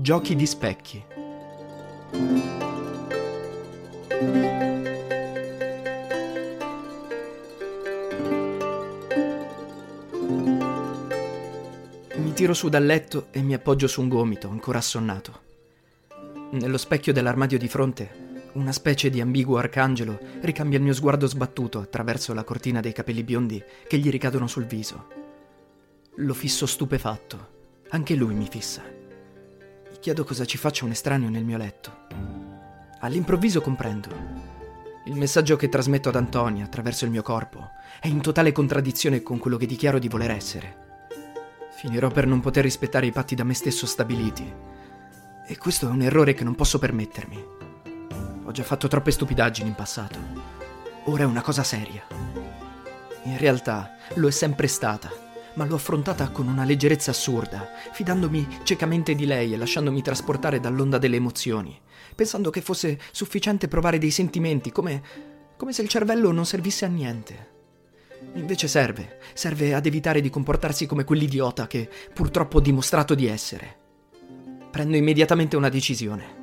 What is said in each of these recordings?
Giochi di specchi. Mi tiro su dal letto e mi appoggio su un gomito, ancora assonnato. Nello specchio dell'armadio di fronte, una specie di ambiguo arcangelo ricambia il mio sguardo sbattuto attraverso la cortina dei capelli biondi che gli ricadono sul viso. Lo fisso stupefatto. Anche lui mi fissa. Chiedo cosa ci faccia un estraneo nel mio letto. All'improvviso comprendo. Il messaggio che trasmetto ad Antonia attraverso il mio corpo è in totale contraddizione con quello che dichiaro di voler essere. Finirò per non poter rispettare i patti da me stesso stabiliti. E questo è un errore che non posso permettermi. Ho già fatto troppe stupidaggini in passato. Ora è una cosa seria. In realtà lo è sempre stata ma l'ho affrontata con una leggerezza assurda, fidandomi ciecamente di lei e lasciandomi trasportare dall'onda delle emozioni, pensando che fosse sufficiente provare dei sentimenti, come, come se il cervello non servisse a niente. Invece serve, serve ad evitare di comportarsi come quell'idiota che purtroppo ho dimostrato di essere. Prendo immediatamente una decisione.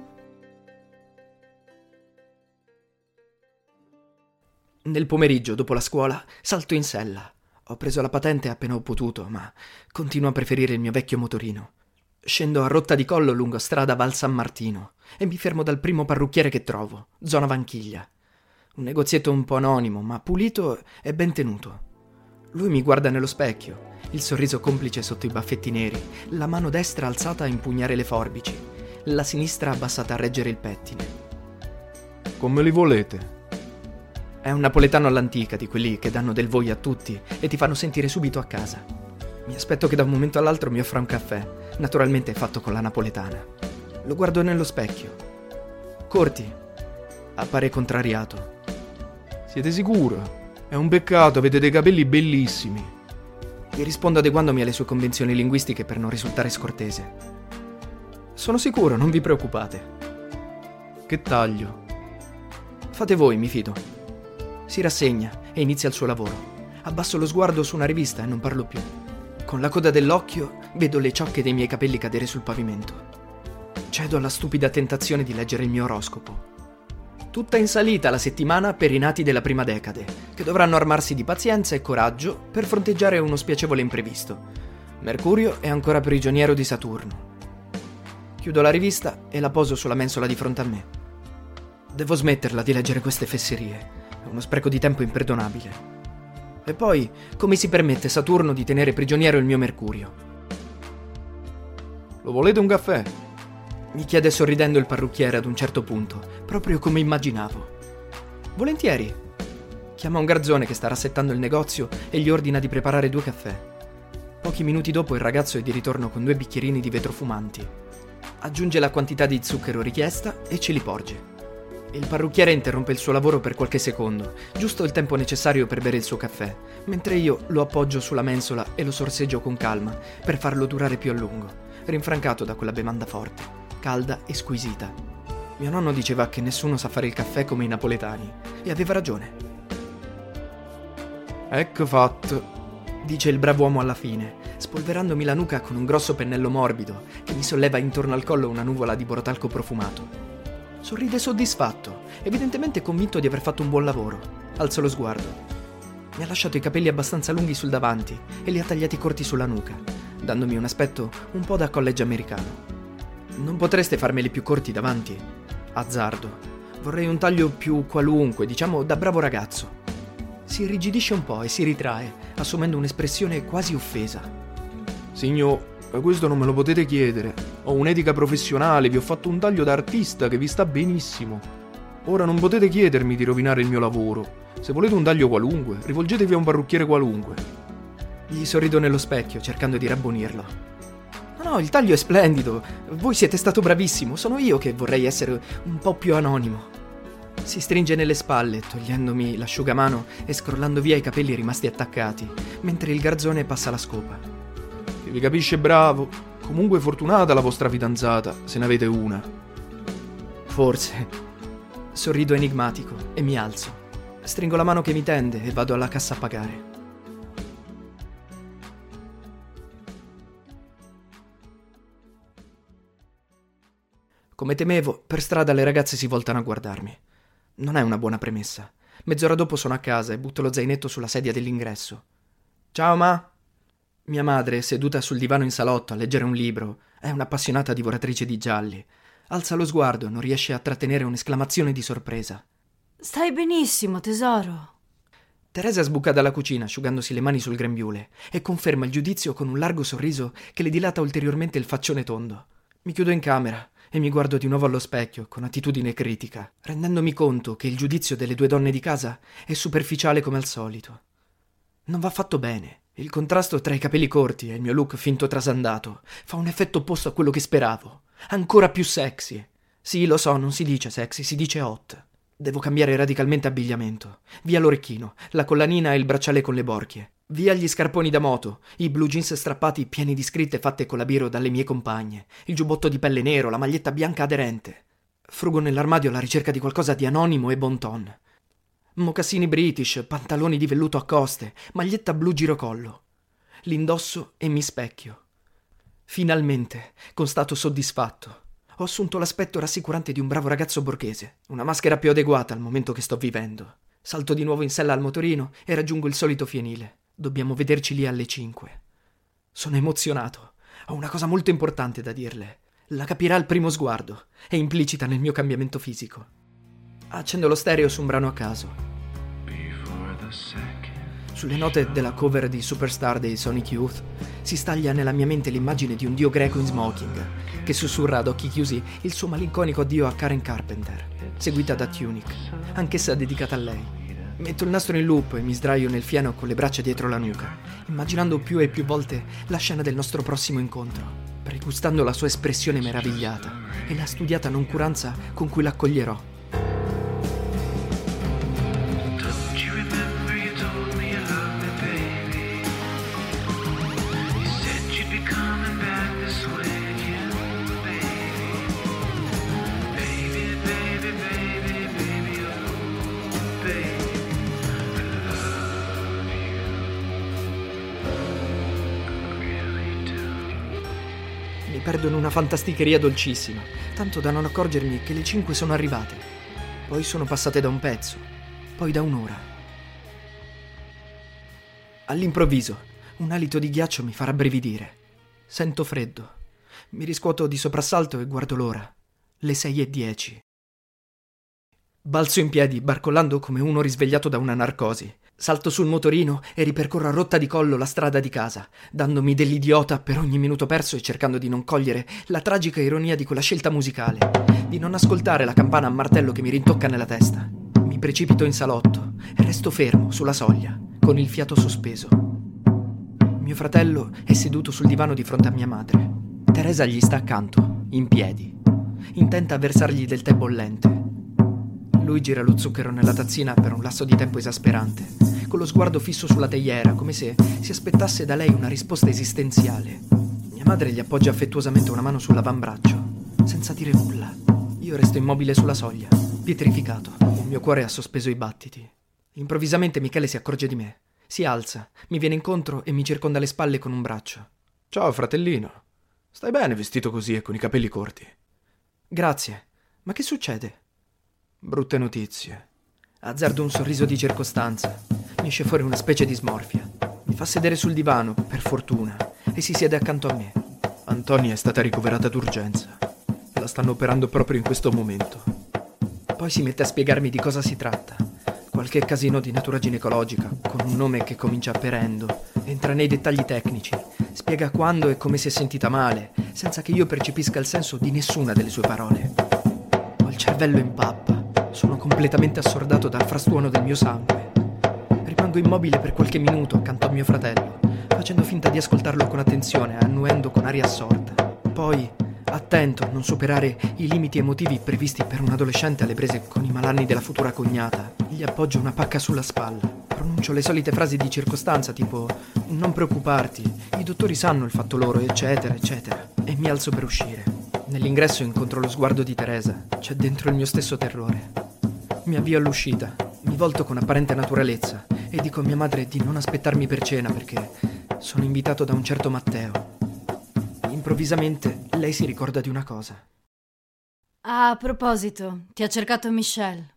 Nel pomeriggio, dopo la scuola, salto in sella ho preso la patente appena ho potuto, ma continuo a preferire il mio vecchio motorino. Scendo a rotta di collo lungo strada Val San Martino e mi fermo dal primo parrucchiere che trovo, zona Vanchiglia. Un negozietto un po' anonimo, ma pulito e ben tenuto. Lui mi guarda nello specchio, il sorriso complice sotto i baffetti neri, la mano destra alzata a impugnare le forbici, la sinistra abbassata a reggere il pettine. Come li volete? È un napoletano all'antica, di quelli che danno del voi a tutti e ti fanno sentire subito a casa. Mi aspetto che da un momento all'altro mi offra un caffè, naturalmente fatto con la napoletana. Lo guardo nello specchio. Corti. Appare contrariato. Siete sicuro? È un peccato, avete dei capelli bellissimi. Gli rispondo adeguandomi alle sue convenzioni linguistiche per non risultare scortese. Sono sicuro, non vi preoccupate. Che taglio? Fate voi, mi fido. Si rassegna e inizia il suo lavoro. Abbasso lo sguardo su una rivista e non parlo più. Con la coda dell'occhio vedo le ciocche dei miei capelli cadere sul pavimento. Cedo alla stupida tentazione di leggere il mio oroscopo. Tutta in salita la settimana per i nati della prima decade, che dovranno armarsi di pazienza e coraggio per fronteggiare uno spiacevole imprevisto. Mercurio è ancora prigioniero di Saturno. Chiudo la rivista e la poso sulla mensola di fronte a me. Devo smetterla di leggere queste fesserie. È uno spreco di tempo imperdonabile. E poi, come si permette Saturno di tenere prigioniero il mio Mercurio? Lo volete un caffè? Mi chiede sorridendo il parrucchiere ad un certo punto, proprio come immaginavo. Volentieri. Chiama un garzone che sta rassettando il negozio e gli ordina di preparare due caffè. Pochi minuti dopo il ragazzo è di ritorno con due bicchierini di vetro fumanti. Aggiunge la quantità di zucchero richiesta e ce li porge. Il parrucchiere interrompe il suo lavoro per qualche secondo, giusto il tempo necessario per bere il suo caffè, mentre io lo appoggio sulla mensola e lo sorseggio con calma per farlo durare più a lungo, rinfrancato da quella bevanda forte, calda e squisita. Mio nonno diceva che nessuno sa fare il caffè come i napoletani, e aveva ragione. Ecco fatto, dice il bravo uomo alla fine, spolverandomi la nuca con un grosso pennello morbido che mi solleva intorno al collo una nuvola di borotalco profumato. Sorride soddisfatto, evidentemente convinto di aver fatto un buon lavoro. Alzo lo sguardo. Mi ha lasciato i capelli abbastanza lunghi sul davanti e li ha tagliati corti sulla nuca, dandomi un aspetto un po' da college americano. Non potreste farmeli più corti davanti? Azzardo. Vorrei un taglio più qualunque, diciamo da bravo ragazzo. Si irrigidisce un po' e si ritrae, assumendo un'espressione quasi offesa. Signor, questo non me lo potete chiedere. Ho un'etica professionale, vi ho fatto un taglio da artista che vi sta benissimo. Ora non potete chiedermi di rovinare il mio lavoro. Se volete un taglio qualunque, rivolgetevi a un parrucchiere qualunque. Gli sorrido nello specchio, cercando di rabbonirlo. No, no, il taglio è splendido. Voi siete stato bravissimo. Sono io che vorrei essere un po' più anonimo. Si stringe nelle spalle, togliendomi l'asciugamano e scrollando via i capelli rimasti attaccati, mentre il garzone passa la scopa. Vi capisce bravo. Comunque fortunata la vostra fidanzata, se ne avete una. Forse. Sorrido enigmatico e mi alzo. Stringo la mano che mi tende e vado alla cassa a pagare. Come temevo, per strada le ragazze si voltano a guardarmi. Non è una buona premessa. Mezz'ora dopo sono a casa e butto lo zainetto sulla sedia dell'ingresso. Ciao, ma. Mia madre, seduta sul divano in salotto a leggere un libro, è un'appassionata divoratrice di gialli. Alza lo sguardo e non riesce a trattenere un'esclamazione di sorpresa. Stai benissimo, tesoro. Teresa sbuca dalla cucina, asciugandosi le mani sul grembiule, e conferma il giudizio con un largo sorriso che le dilata ulteriormente il faccione tondo. Mi chiudo in camera e mi guardo di nuovo allo specchio con attitudine critica, rendendomi conto che il giudizio delle due donne di casa è superficiale come al solito. Non va fatto bene. Il contrasto tra i capelli corti e il mio look finto trasandato fa un effetto opposto a quello che speravo. Ancora più sexy. Sì, lo so, non si dice sexy, si dice hot. Devo cambiare radicalmente abbigliamento. Via l'orecchino, la collanina e il bracciale con le borchie. Via gli scarponi da moto, i blue jeans strappati pieni di scritte fatte con la biro dalle mie compagne, il giubbotto di pelle nero, la maglietta bianca aderente. Frugo nell'armadio alla ricerca di qualcosa di anonimo e bon ton. Mocassini british, pantaloni di velluto a coste, maglietta blu girocollo. L'indosso e mi specchio. Finalmente, con stato soddisfatto, ho assunto l'aspetto rassicurante di un bravo ragazzo borghese, una maschera più adeguata al momento che sto vivendo. Salto di nuovo in sella al motorino e raggiungo il solito fienile. Dobbiamo vederci lì alle 5. Sono emozionato. Ho una cosa molto importante da dirle. La capirà al primo sguardo. È implicita nel mio cambiamento fisico. Accendo lo stereo su un brano a caso. Sulle note della cover di Superstar dei Sonic Youth si staglia nella mia mente l'immagine di un dio greco in smoking che sussurra ad occhi chiusi il suo malinconico addio a Karen Carpenter, seguita da Tunic, anch'essa dedicata a lei. Metto il nastro in loop e mi sdraio nel fieno con le braccia dietro la nuca, immaginando più e più volte la scena del nostro prossimo incontro, pregustando la sua espressione meravigliata e la studiata noncuranza con cui l'accoglierò. Perdo in una fantasticheria dolcissima, tanto da non accorgermi che le cinque sono arrivate. Poi sono passate da un pezzo, poi da un'ora. All'improvviso, un alito di ghiaccio mi fa rabbrividire. Sento freddo. Mi riscuoto di soprassalto e guardo l'ora. Le sei e dieci. Balzo in piedi, barcollando come uno risvegliato da una narcosi. Salto sul motorino e ripercorro a rotta di collo la strada di casa, dandomi dell'idiota per ogni minuto perso e cercando di non cogliere la tragica ironia di quella scelta musicale, di non ascoltare la campana a martello che mi rintocca nella testa. Mi precipito in salotto e resto fermo sulla soglia, con il fiato sospeso. Mio fratello è seduto sul divano di fronte a mia madre. Teresa gli sta accanto, in piedi, intenta a versargli del tè bollente. Lui gira lo zucchero nella tazzina per un lasso di tempo esasperante, con lo sguardo fisso sulla teiera, come se si aspettasse da lei una risposta esistenziale. Mia madre gli appoggia affettuosamente una mano sull'avambraccio, senza dire nulla. Io resto immobile sulla soglia, pietrificato. Il mio cuore ha sospeso i battiti. Improvvisamente Michele si accorge di me. Si alza, mi viene incontro e mi circonda le spalle con un braccio. Ciao, fratellino. Stai bene vestito così e con i capelli corti? Grazie. Ma che succede? Brutte notizie. Azzardo un sorriso di circostanza. Mi esce fuori una specie di smorfia. Mi fa sedere sul divano, per fortuna, e si siede accanto a me. Antonia è stata ricoverata d'urgenza. La stanno operando proprio in questo momento. Poi si mette a spiegarmi di cosa si tratta. Qualche casino di natura ginecologica, con un nome che comincia perendo. Entra nei dettagli tecnici. Spiega quando e come si è sentita male, senza che io percepisca il senso di nessuna delle sue parole. Ho il cervello in pappa. Sono completamente assordato dal frastuono del mio sangue. Rimango immobile per qualche minuto accanto a mio fratello, facendo finta di ascoltarlo con attenzione, annuendo con aria assorta. Poi, attento a non superare i limiti emotivi previsti per un adolescente alle prese con i malanni della futura cognata, gli appoggio una pacca sulla spalla. Pronuncio le solite frasi di circostanza tipo non preoccuparti, i dottori sanno il fatto loro, eccetera, eccetera, e mi alzo per uscire. Nell'ingresso incontro lo sguardo di Teresa. C'è dentro il mio stesso terrore. Mi avvio all'uscita, mi volto con apparente naturalezza e dico a mia madre di non aspettarmi per cena perché sono invitato da un certo Matteo. Improvvisamente lei si ricorda di una cosa. A proposito, ti ha cercato Michelle.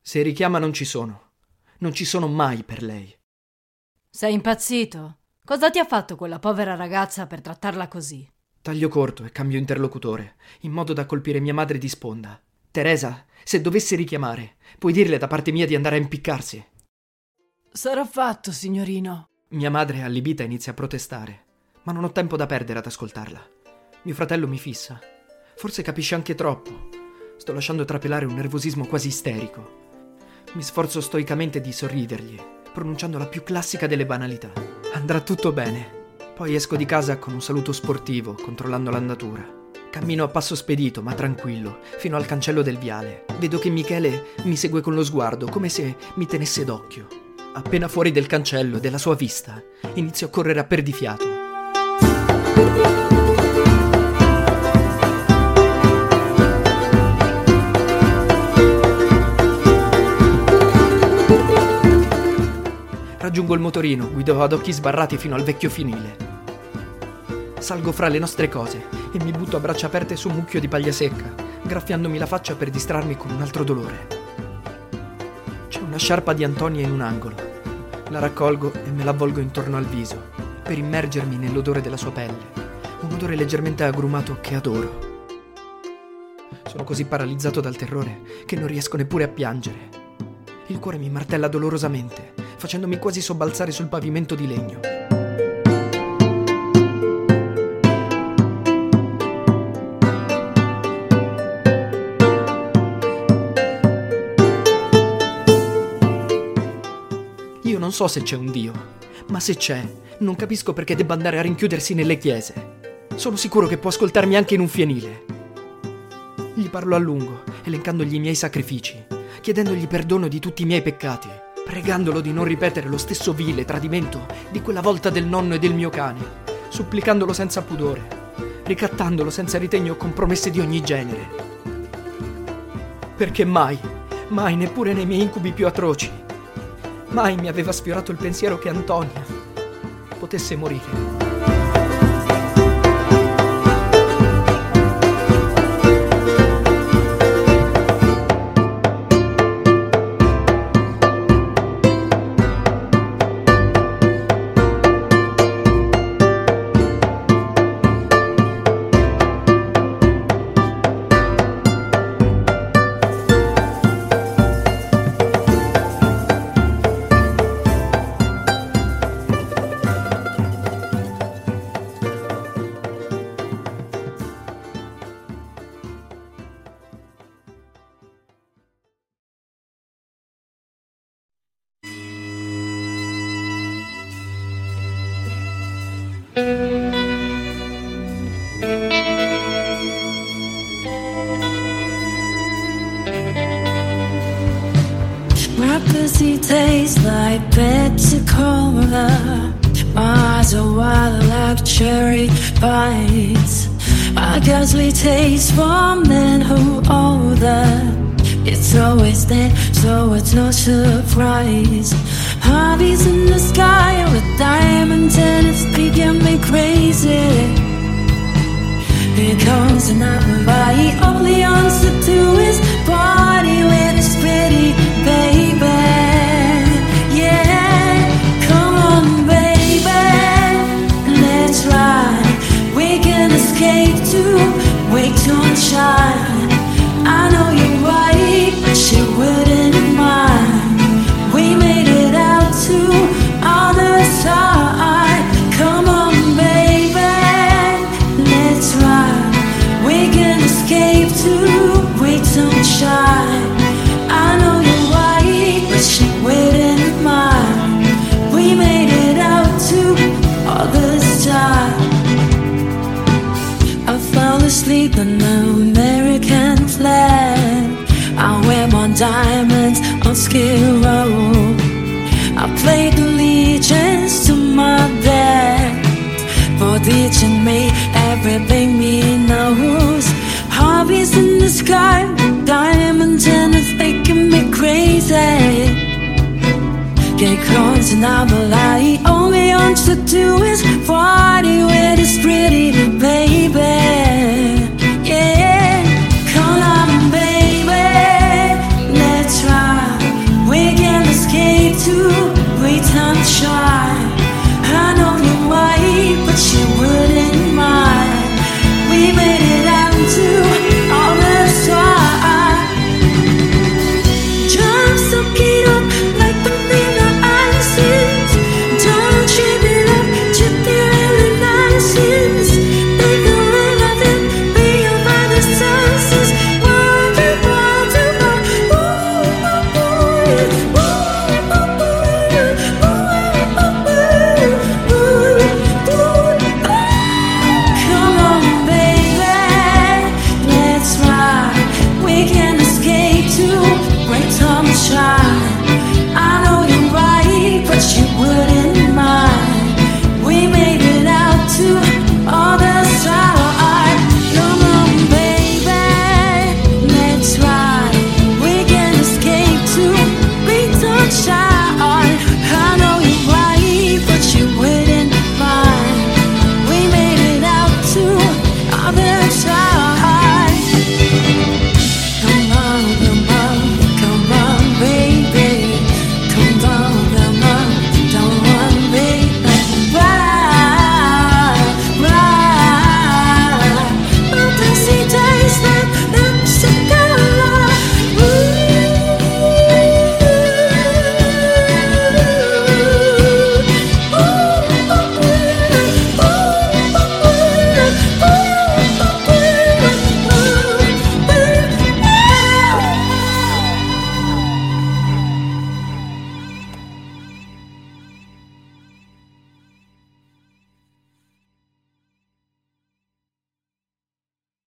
Se richiama non ci sono. Non ci sono mai per lei. Sei impazzito? Cosa ti ha fatto quella povera ragazza per trattarla così? Taglio corto e cambio interlocutore, in modo da colpire mia madre di sponda. Teresa, se dovesse richiamare, puoi dirle da parte mia di andare a impiccarsi. Sarà fatto, signorino. Mia madre, allibita, inizia a protestare, ma non ho tempo da perdere ad ascoltarla. Mio fratello mi fissa. Forse capisce anche troppo. Sto lasciando trapelare un nervosismo quasi isterico. Mi sforzo stoicamente di sorridergli, pronunciando la più classica delle banalità. Andrà tutto bene. Poi esco di casa con un saluto sportivo, controllando l'andatura. Cammino a passo spedito, ma tranquillo, fino al cancello del viale. Vedo che Michele mi segue con lo sguardo, come se mi tenesse d'occhio. Appena fuori del cancello della sua vista, inizio a correre a perdifiato. Raggiungo il motorino, guido ad occhi sbarrati fino al vecchio finile. Salgo fra le nostre cose e mi butto a braccia aperte su un mucchio di paglia secca, graffiandomi la faccia per distrarmi con un altro dolore. C'è una sciarpa di Antonia in un angolo. La raccolgo e me la avvolgo intorno al viso, per immergermi nell'odore della sua pelle, un odore leggermente agrumato che adoro. Sono così paralizzato dal terrore che non riesco neppure a piangere. Il cuore mi martella dolorosamente facendomi quasi sobbalzare sul pavimento di legno. So se c'è un Dio, ma se c'è, non capisco perché debba andare a rinchiudersi nelle chiese. Sono sicuro che può ascoltarmi anche in un fienile. Gli parlo a lungo, elencandogli i miei sacrifici, chiedendogli perdono di tutti i miei peccati pregandolo di non ripetere lo stesso vile tradimento di quella volta del nonno e del mio cane, supplicandolo senza pudore, ricattandolo senza ritegno con promesse di ogni genere. Perché mai, mai neppure nei miei incubi più atroci, mai mi aveva sfiorato il pensiero che Antonia potesse morire. My pussy tastes like Pepsi Cola. My eyes are wild like cherry bites. My ghastly taste from men who that. It's always there, so it's no surprise. Hobbies in the sky with diamonds and it's making me crazy. Here comes another body. All he wants to is everything he knows. Hobbies in the sky, diamonds and it's making me crazy. Get close and I'm alive. All he wants to do is party with his pretty baby.